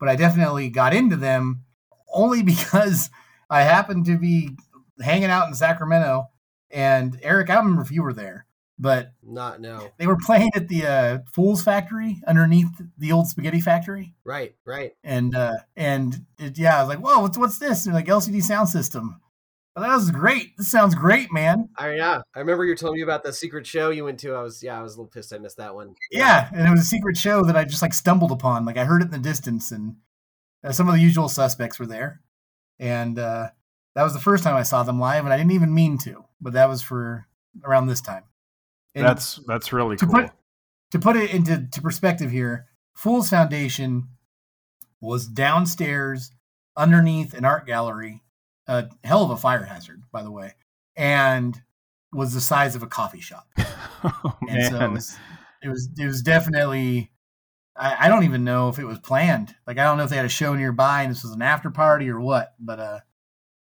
but I definitely got into them only because I happened to be hanging out in Sacramento, and Eric, I don't remember if you were there, but not now. they were playing at the uh, Fools Factory underneath the old spaghetti factory, right, right. and uh, and it, yeah, I was like, "Whoa, what's what's this?" And like LCD Soundsystem. Oh, that was great. This sounds great, man. I yeah, I remember you telling me about the secret show you went to. I was yeah, I was a little pissed I missed that one. Yeah, and it was a secret show that I just like stumbled upon. Like I heard it in the distance, and uh, some of the usual suspects were there, and uh, that was the first time I saw them live, and I didn't even mean to, but that was for around this time. And That's that's really to cool. put to put it into to perspective here, Fools Foundation was downstairs underneath an art gallery, a hell of a fire hazard, by the way, and was the size of a coffee shop. oh, And so it man. was, it was it was definitely I, I don't even know if it was planned. Like I don't know if they had a show nearby and this was an after party or what, but uh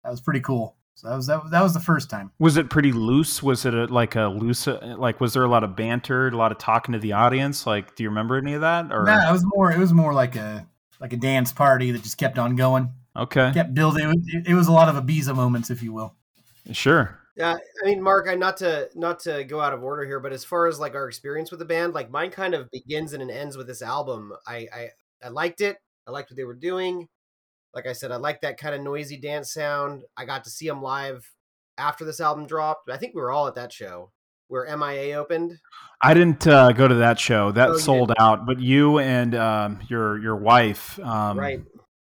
that was pretty cool. So that was that, was- that was the first time. Was it pretty loose? Was it a, like a loose? uh, Like, was there a lot of banter, a lot of talking to the audience? Like, do you remember any of that? Or Nah, it was more it was more like a like a dance party that just kept on going, okay, kept building. It was, it was a lot of Ibiza moments, if you will. sure. Yeah, I mean, Mark, I not to not to go out of order here, but as far as like our experience with the band, like mine kind of begins and ends with this album. I I, I liked it. I liked what they were doing. Like I said, I liked that kind of noisy dance sound. I got to see them live after this album dropped. I think we were all at that show where MIA opened. I didn't uh, go to that show. That Oh, you sold out. But you and um, your your wife, um, right.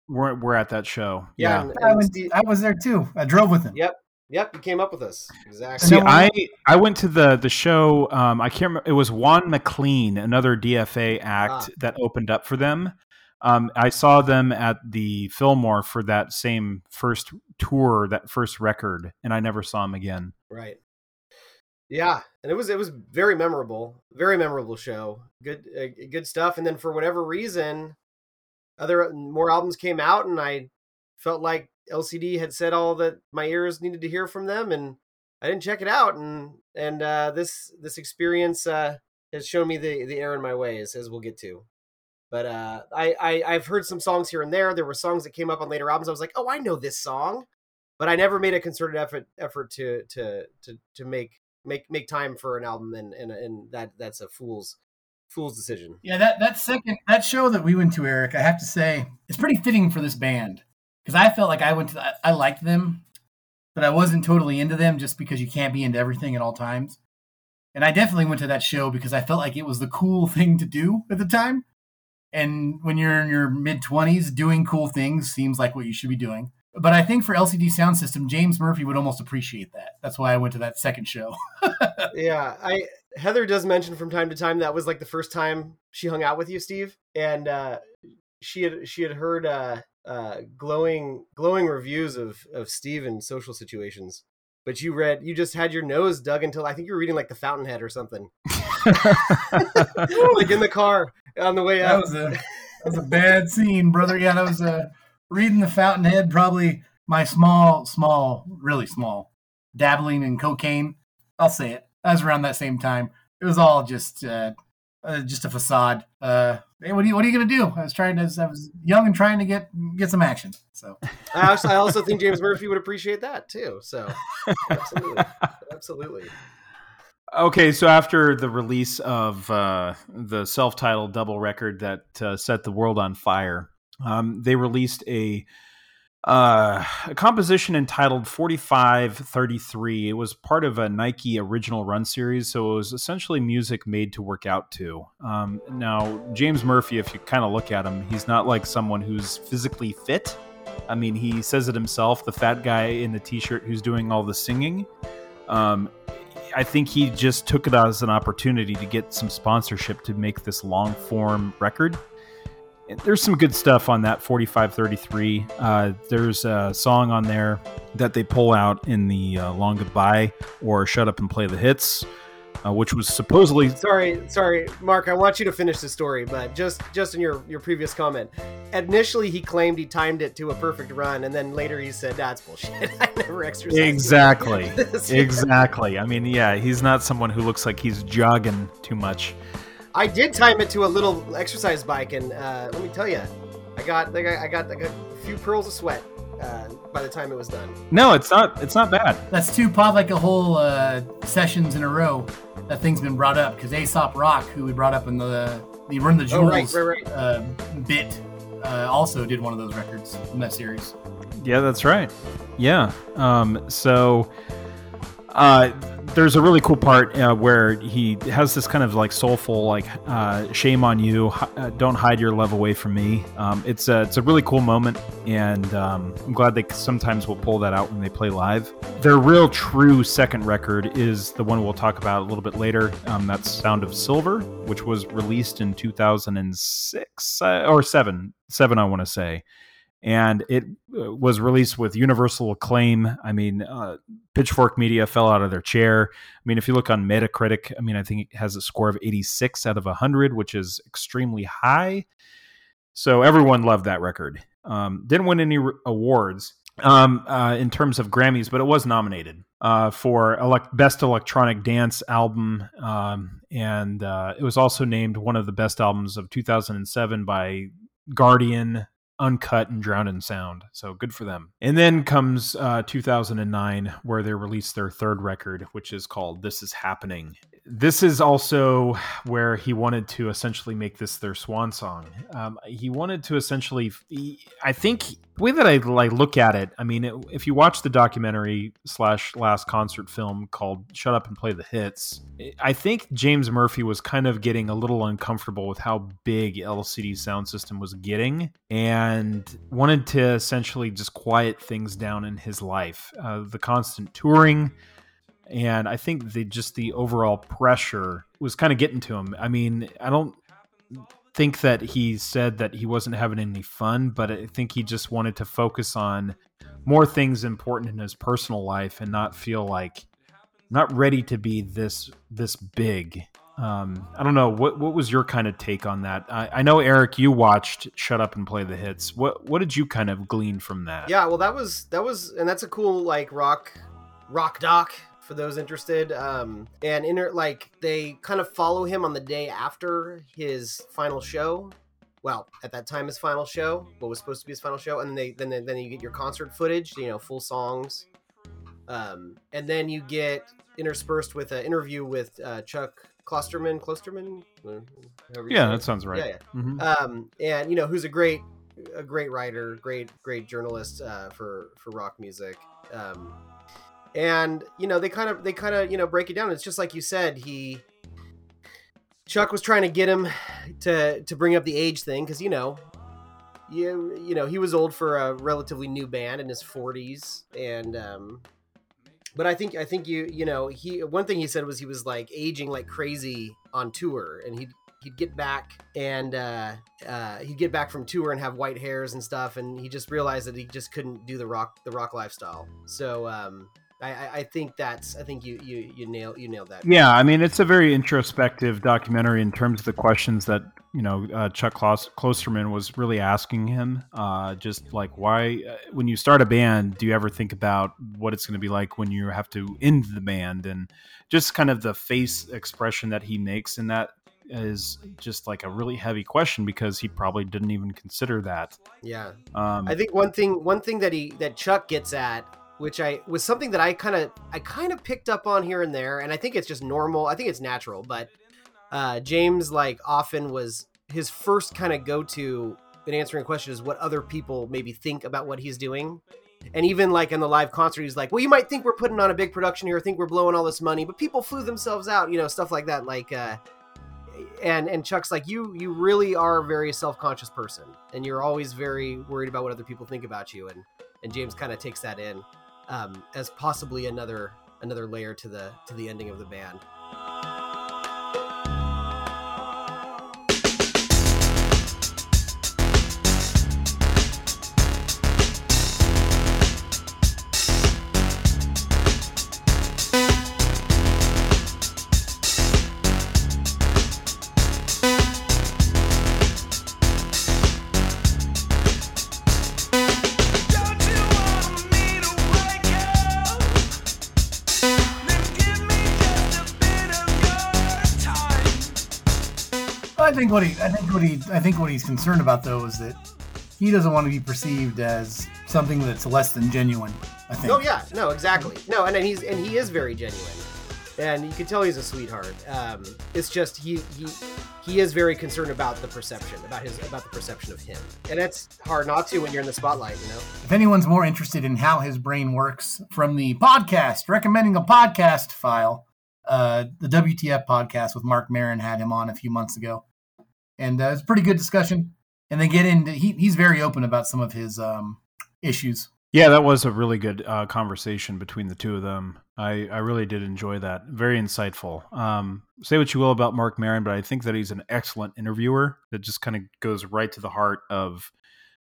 were, were at that show. Yeah. Yeah. and- I, and went, Steve- I was there too. I drove with him. yep. Yep. You came up with us. Exactly. See, I I went to the the show. Um, I can't remember. It was Juan MacLean, another DFA act Ah. that opened up for them. Um, I saw them at the Fillmore for that same first tour, that first record, and I never saw them again. Right. Yeah, and it was it was very memorable, very memorable show. Good uh, good stuff. And then for whatever reason, other more albums came out, and I felt like LCD had said all that my ears needed to hear from them, and I didn't check it out. And and uh, this this experience uh, has shown me the the error in my ways, as we'll get to. But uh, I, I I've heard some songs here and there. There were songs that came up on later albums. I was like, oh, I know this song, but I never made a concerted effort effort to to to to make make make time for an album, and and and that that's a fool's fool's decision. Yeah, that that second that show that we went to, Eric, I have to say, it's pretty fitting for this band because I felt like I went to I liked them, but I wasn't totally into them just because you can't be into everything at all times. And I definitely went to that show because I felt like it was the cool thing to do at the time. And when you're in your mid 20s, doing cool things seems like what you should be doing. But I think for LCD Soundsystem, James Murphy would almost appreciate that. That's why I went to that second show. yeah, I Heather does mention from time to time that was like the first time she hung out with you, Steve, and uh, she had she had heard uh, uh, glowing glowing reviews of of Steve in social situations. But you read, you just had your nose dug until I think you were reading like the Fountainhead or something, like in the car on the way that out. was a that was a bad scene, brother. Yeah, that was uh, reading the Fountainhead. Probably my small, small, really small, dabbling in cocaine. I'll say it. That was around that same time. It was all just uh, uh, just a facade. Uh, hey, what are you what are you gonna do? I was trying to. I was young and trying to get get some action. So I also, I also think James Murphy would appreciate that too. So absolutely, absolutely. Okay, so after the release of uh, the self-titled double record that uh, set the world on fire, um, they released a uh, a composition entitled 4533. It was part of a Nike original run series, so it was essentially music made to work out to. Um, now, James Murphy, if you kind of look at him, he's not like someone who's physically fit. I mean, he says it himself, the fat guy in the t shirt who's doing all the singing. Um, I think he just took it as an opportunity to get some sponsorship to make this long form record there's some good stuff on that 4533. Uh, there's a song on there that they pull out in the uh, Long Goodbye or Shut Up and Play the Hits, uh, which was supposedly. Sorry, sorry, Mark. I want you to finish the story, but just just in your your previous comment, initially he claimed he timed it to a perfect run, and then later he said that's bullshit. I never exercised. Exactly, exactly. I mean, yeah, he's not someone who looks like he's jogging too much. I did time it to a little exercise bike, and uh, let me tell you, I got I got I got, I got a few pearls of sweat uh, by the time it was done. No, it's not. It's not bad. That's two Pod Like a Hole uh, sessions in a row. That thing's been brought up because Aesop Rock, who we brought up in the the Run the Jewels oh, right, right, right. Uh, bit, uh, also did one of those records in that series. Yeah, that's right. Yeah. Um, so uh, there's a really cool part uh, where he has this kind of like soulful, like uh, "Shame on you, uh, don't hide your love away from me." Um, it's a it's a really cool moment, and um, I'm glad they sometimes will pull that out when they play live. Their real true second record is the one we'll talk about a little bit later. Um, that's "Sound of Silver," which was released in 2006 uh, or seven, seven I want to say and it uh, was released with universal acclaim. I mean, uh, Pitchfork Media fell out of their chair. I mean, if you look on Metacritic, I mean, I think it has a score of 86 out of 100, which is extremely high. So everyone loved that record. Um, didn't win any re- awards um, uh, in terms of Grammys, but it was nominated uh, for elect- Best Electronic Dance Album. Um, and uh, it was also named one of the best albums of 2007 by Guardian, uncut and drowned in sound. So good for them. And then comes uh, 2009, where they released their third record, which is called This Is Happening. This is also where he wanted to essentially make this their swan song. Um, he wanted to essentially, I think, the way that I like look at it, I mean, if you watch the documentary slash last concert film called "Shut Up and Play the Hits," I think James Murphy was kind of getting a little uncomfortable with how big LCD Soundsystem was getting, and wanted to essentially just quiet things down in his life. Uh, the constant touring, and I think the just the overall pressure was kind of getting to him. I mean, I don't think that he said that he wasn't having any fun, but I think he just wanted to focus on more things important in his personal life and not feel like not ready to be this this big. Um, I don't know what what was your kind of take on that. I, I know Eric, you watched Shut Up and Play the Hits. What what did you kind of glean from that? Yeah, well, that was that was, and that's a cool like rock, rock doc for those interested. Um, and inner like they kind of follow him on the day after his final show. Well, at that time, his final show, what was supposed to be his final show, and then they then they, then you get your concert footage, you know, full songs, um, and then you get interspersed with an interview with uh, Chuck Klosterman, Klosterman, Yeah, say it. that sounds right. Yeah, yeah Mhm. um, and you know who's a great a great writer great great journalist uh, for for rock music um, and you know they kind of they kind of you know break it down it's just like you said he chuck was trying to get him to to bring up the age thing because you know you you know he was old for a relatively new band in his 40s and um but i think i think you you know he one thing he said was he was like aging like crazy on tour and he'd he'd get back and uh, uh, he'd get back from tour and have white hairs and stuff, and he just realized that he just couldn't do the rock the rock lifestyle. So um, I, I- think that's I think you you you nailed you nailed that. Yeah, I mean, it's a very introspective documentary in terms of the questions that you know uh, Chuck Klos- Klosterman was really asking him. Uh, just like why, uh, when you start a band, do you ever think about what it's going to be like when you have to end the band, and just kind of the face expression that he makes in that is just like a really heavy question because he probably didn't even consider that. Yeah, Um, I think one thing one thing that he that Chuck gets at, which I was something that I kind of I kind of picked up on here and there, and I think it's just normal. I think it's natural, but uh, James like often was his first kind of go to in answering a question is what other people maybe think about what he's doing. And even like in the live concert, he's like, "Well, you might think we're putting on a big production here, think we're blowing all this money, but people flew themselves out, you know, stuff like that." Like, uh, and and Chuck's like, "You you really are a very self conscious person, and you're always very worried about what other people think about you." And and James kind of takes that in um, as possibly another another layer to the to the ending of the band. Think what he, I think what he, I think what he's concerned about though is that he doesn't want to be perceived as something that's less than genuine. I think. Oh yeah, no, exactly. No, and then he's and he is very genuine, and you can tell he's a sweetheart. Um, it's just he he he is very concerned about the perception about his about the perception of him, and it's hard not to when you're in the spotlight, you know. If anyone's more interested in how his brain works, from the podcast recommending a podcast file, uh, the WTF podcast with Mark Maron had him on a few months ago, and uh, it's a pretty good discussion. And they get into he, he's very open about some of his um, issues. Yeah, that was a really good uh, conversation between the two of them. I, I really did enjoy that. Very insightful. Um, say what you will about Mark Maron, but I think that he's an excellent interviewer that just kind of goes right to the heart of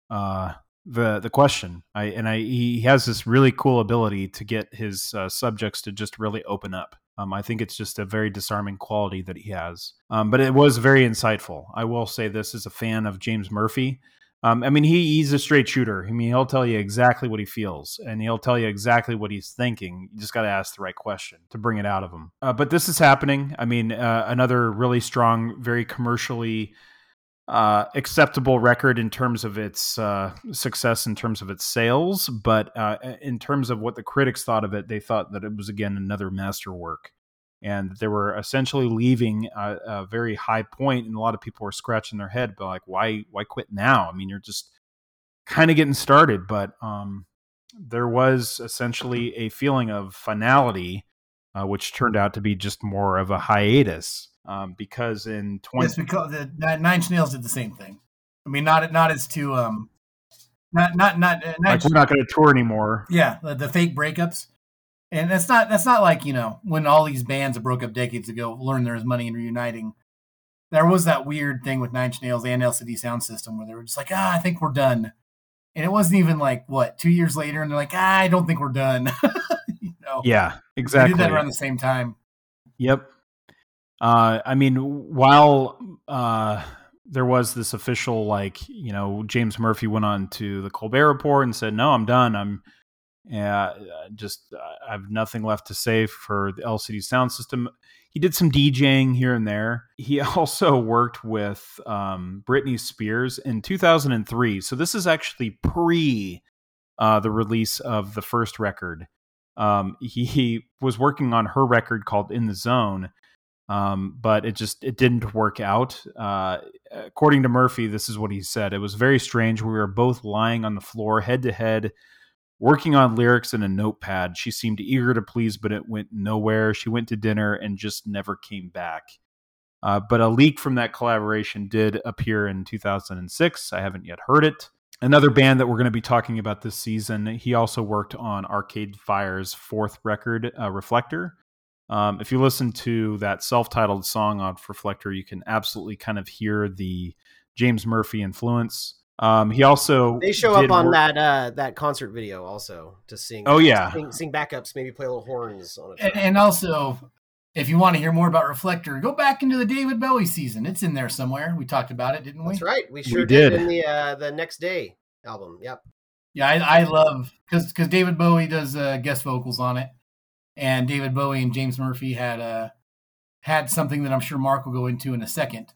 uh, the the question. I and I he has this really cool ability to get his uh, subjects to just really open up. Um, I think it's just a very disarming quality that he has. Um, but it was very insightful. I will say this as a fan of James Murphy. Um, I mean, he, he's a straight shooter. I mean, he'll tell you exactly what he feels, and he'll tell you exactly what he's thinking. You just got to ask the right question to bring it out of him. Uh, but this is happening. I mean, uh, another really strong, very commercially uh, acceptable record in terms of its uh, success, in terms of its sales. But uh, in terms of what the critics thought of it, they thought that it was again another masterwork. And they were essentially leaving a, a very high point, and a lot of people were scratching their head, but like, why, why quit now? I mean, you're just kind of getting started, but um, there was essentially a feeling of finality, uh, which turned out to be just more of a hiatus. Um, because in 20, Yes, because the Nine Nine Inch Nails did the same thing. I mean, not not as to um, not not not, uh, Nine like we're not going to tour anymore. yeah, the, the fake breakups. And that's not that's not like you know when all these bands that broke up decades ago learned there was money in reuniting. There was that weird thing with Nine Inch Nails and LCD Soundsystem where they were just like, ah, I think we're done, and it wasn't even like what two years later, and they're like, ah, I don't think we're done. you know, Yeah, they exactly. did that around the same time. Yep. Uh, I mean, while uh, there was this official, like, you know, James Murphy went on to the Colbert Report and said, "No, I'm done. I'm uh, just I have nothing left to say for the LCD Soundsystem." He did some DJing here and there. He also worked with um, Britney Spears in 2003. So this is actually pre uh, the release of the first record. Um, he, he was working on her record called "In the Zone." Um, but it just it didn't work out. Uh, according to Murphy, this is what he said: "It was very strange. We were both lying on the floor, head to head, working on lyrics in a notepad. She seemed eager to please, but it went nowhere. She went to dinner and just never came back." Uh, but a leak from that collaboration did appear in 2006. I haven't yet heard it. Another band that we're going to be talking about this season, he also worked on Arcade Fire's fourth record, uh, Reflector. Um, if you listen to that self-titled song on Reflector, you can absolutely kind of hear the James Murphy influence. Um, he also They show up on work- that uh, that concert video also to sing. Oh, yeah. sing, sing backups, maybe play a little horns on it. And, and also, if you want to hear more about Reflector, go back into the David Bowie season. It's in there somewhere. We talked about it, didn't we? That's right. We sure did. did. in the uh, the next day album. Yep. Yeah, I, I love because because David Bowie does uh, guest vocals on it, and David Bowie and James Murphy had uh, had something that I'm sure Mark will go into in a second.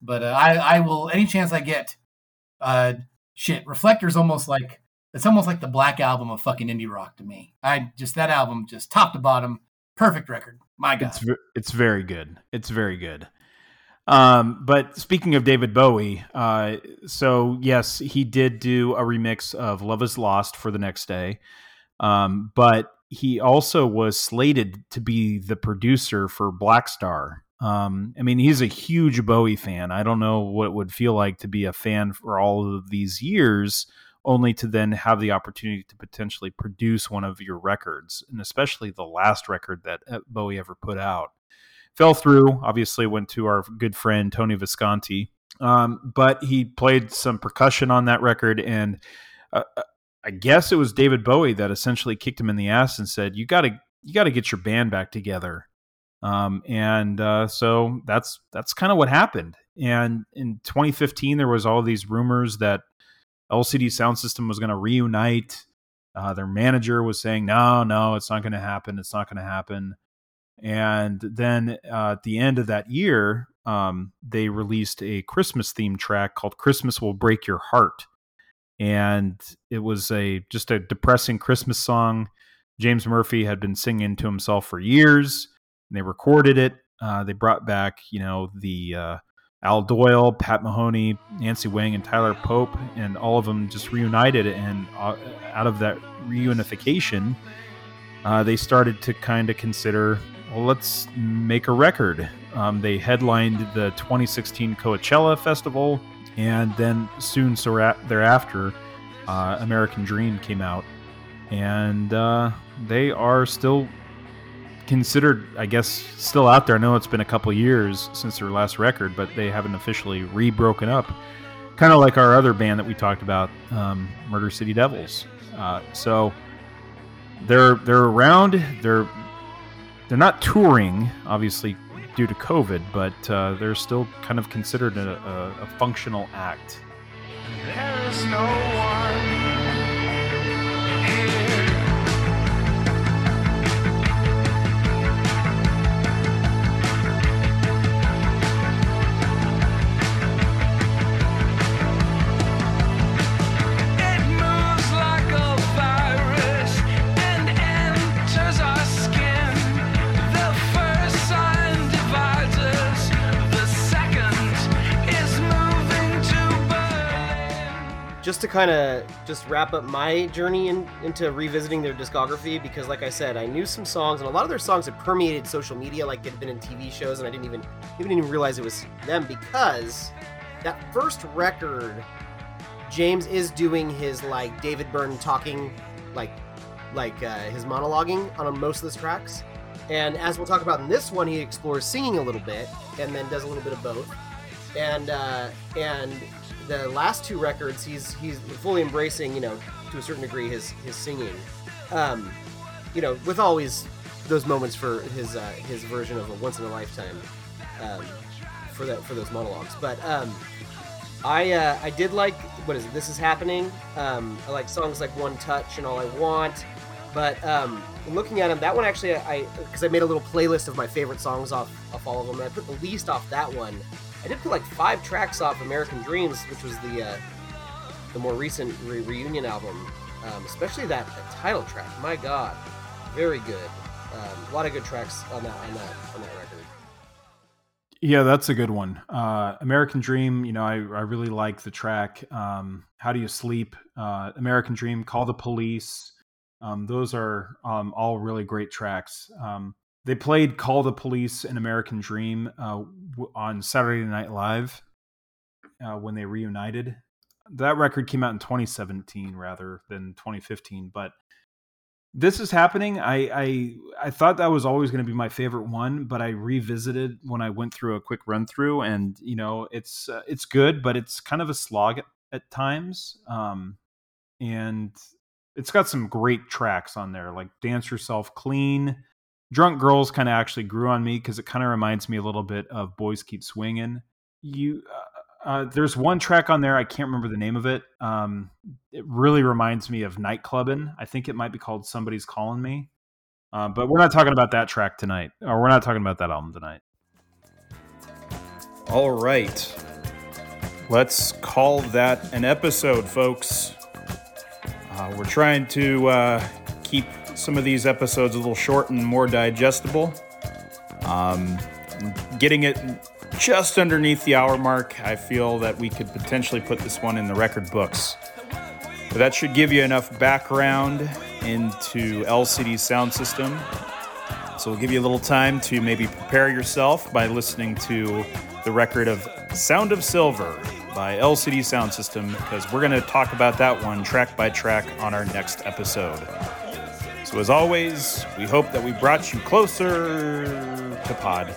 But uh, I I will any chance I get. Uh, shit, Reflector's almost like it's almost like the Black album of fucking indie rock to me. I just that album just top to bottom, perfect record. My God, It's it's very good. It's very good. Um, but speaking of David Bowie, uh, so yes, he did do a remix of "Love Is Lost" for the next day, um, but he also was slated to be the producer for Blackstar. Um, I mean, he's a huge Bowie fan. I don't know what it would feel like to be a fan for all of these years, only to then have the opportunity to potentially produce one of your records, and especially the last record that uh, Bowie ever put out. Fell through, obviously, went to our good friend Tony Visconti, um, but he played some percussion on that record, and uh, I guess it was David Bowie that essentially kicked him in the ass and said, "You got to, you got to get your band back together." Um, and uh, so that's that's kind of what happened. And in 2015, there was all these rumors that LCD Soundsystem was going to reunite. Uh, their manager was saying, "No, no, it's not going to happen. It's not going to happen." And then uh, at the end of that year, um, they released a Christmas theme track called "Christmas Will Break Your Heart," and it was a just a depressing Christmas song. James Murphy had been singing to himself for years. And they recorded it. Uh, they brought back, you know, the uh, Al Doyle, Pat Mahoney, Nancy Whang, and Tyler Pope, and all of them just reunited. And uh, out of that reunification, uh, they started to kind of consider, well, let's make a record. Um, they headlined the 2016 Coachella Festival, and then soon so thereafter, uh, American Dream came out, and uh, they are still considered, I guess, still out there. I know it's been a couple years since their last record, but they haven't officially re-broken up. Kind of like our other band that we talked about, um, Murder City Devils. Uh, so they're they're around. They're they're not touring, obviously due to COVID, but uh, they're still kind of considered a, a, a functional act. To kind of just wrap up my journey in, into revisiting their discography because like i said i knew some songs and a lot of their songs had permeated social media like they'd been in tv shows and i didn't even even even realize it was them because that first record james is doing his like david byrne talking like like uh, his monologuing on most of his tracks. And as we'll talk about in this one he explores singing a little bit and then does a little bit of both. And uh, and the last two records he's he's fully embracing you know to a certain degree his his singing um you know with always those moments for his uh, his version of a once in a lifetime um, for that for those monologues. But um, I uh, I did like what is it? This is happening. Um, I like songs like One Touch and All I Want. But um, looking at them, that one actually I because I made a little playlist of my favorite songs off off all of them. And I put the least off that one. I did put like five tracks off American Dreams, which was the uh, the more recent re- reunion album, um, especially that, title track. My God, very good. Um, a lot of good tracks on that on that on that record. Yeah, that's a good one. Uh, American Dream, you know, I, I really like the track. Um, How Do You Sleep? Uh, American Dream, Call the Police. Um, those are um, all really great tracks. Um, they played Call the Police and American Dream uh, on Saturday Night Live uh, when they reunited. That record came out in 2017 rather than 2015, but this is happening. I, I I thought that was always going to be my favorite one, but I revisited when I went through a quick run through, and you know it's uh, it's good, but it's kind of a slog at, at times. Um, and it's got some great tracks on there, like "Dance Yourself Clean." Drunk Girls kind of actually grew on me because it kind of reminds me a little bit of Boys Keep Swinging. You, uh, uh, there's one track on there I can't remember the name of it. Um, it really reminds me of nightclubbing. I think it might be called "Somebody's Calling Me," uh, but we're not talking about that track tonight, or we're not talking about that album tonight. All right, let's call that an episode, folks. Uh, we're trying to uh, keep some of these episodes a little short and more digestible. Um, getting it just underneath the hour mark, I feel that we could potentially put this one in the record books. But that should give you enough background into LCD Soundsystem. So we'll give you a little time to maybe prepare yourself by listening to the record of Sound of Silver by LCD Soundsystem, because we're going to talk about that one track by track on our next episode. So, as always, we hope that we brought you closer to pod.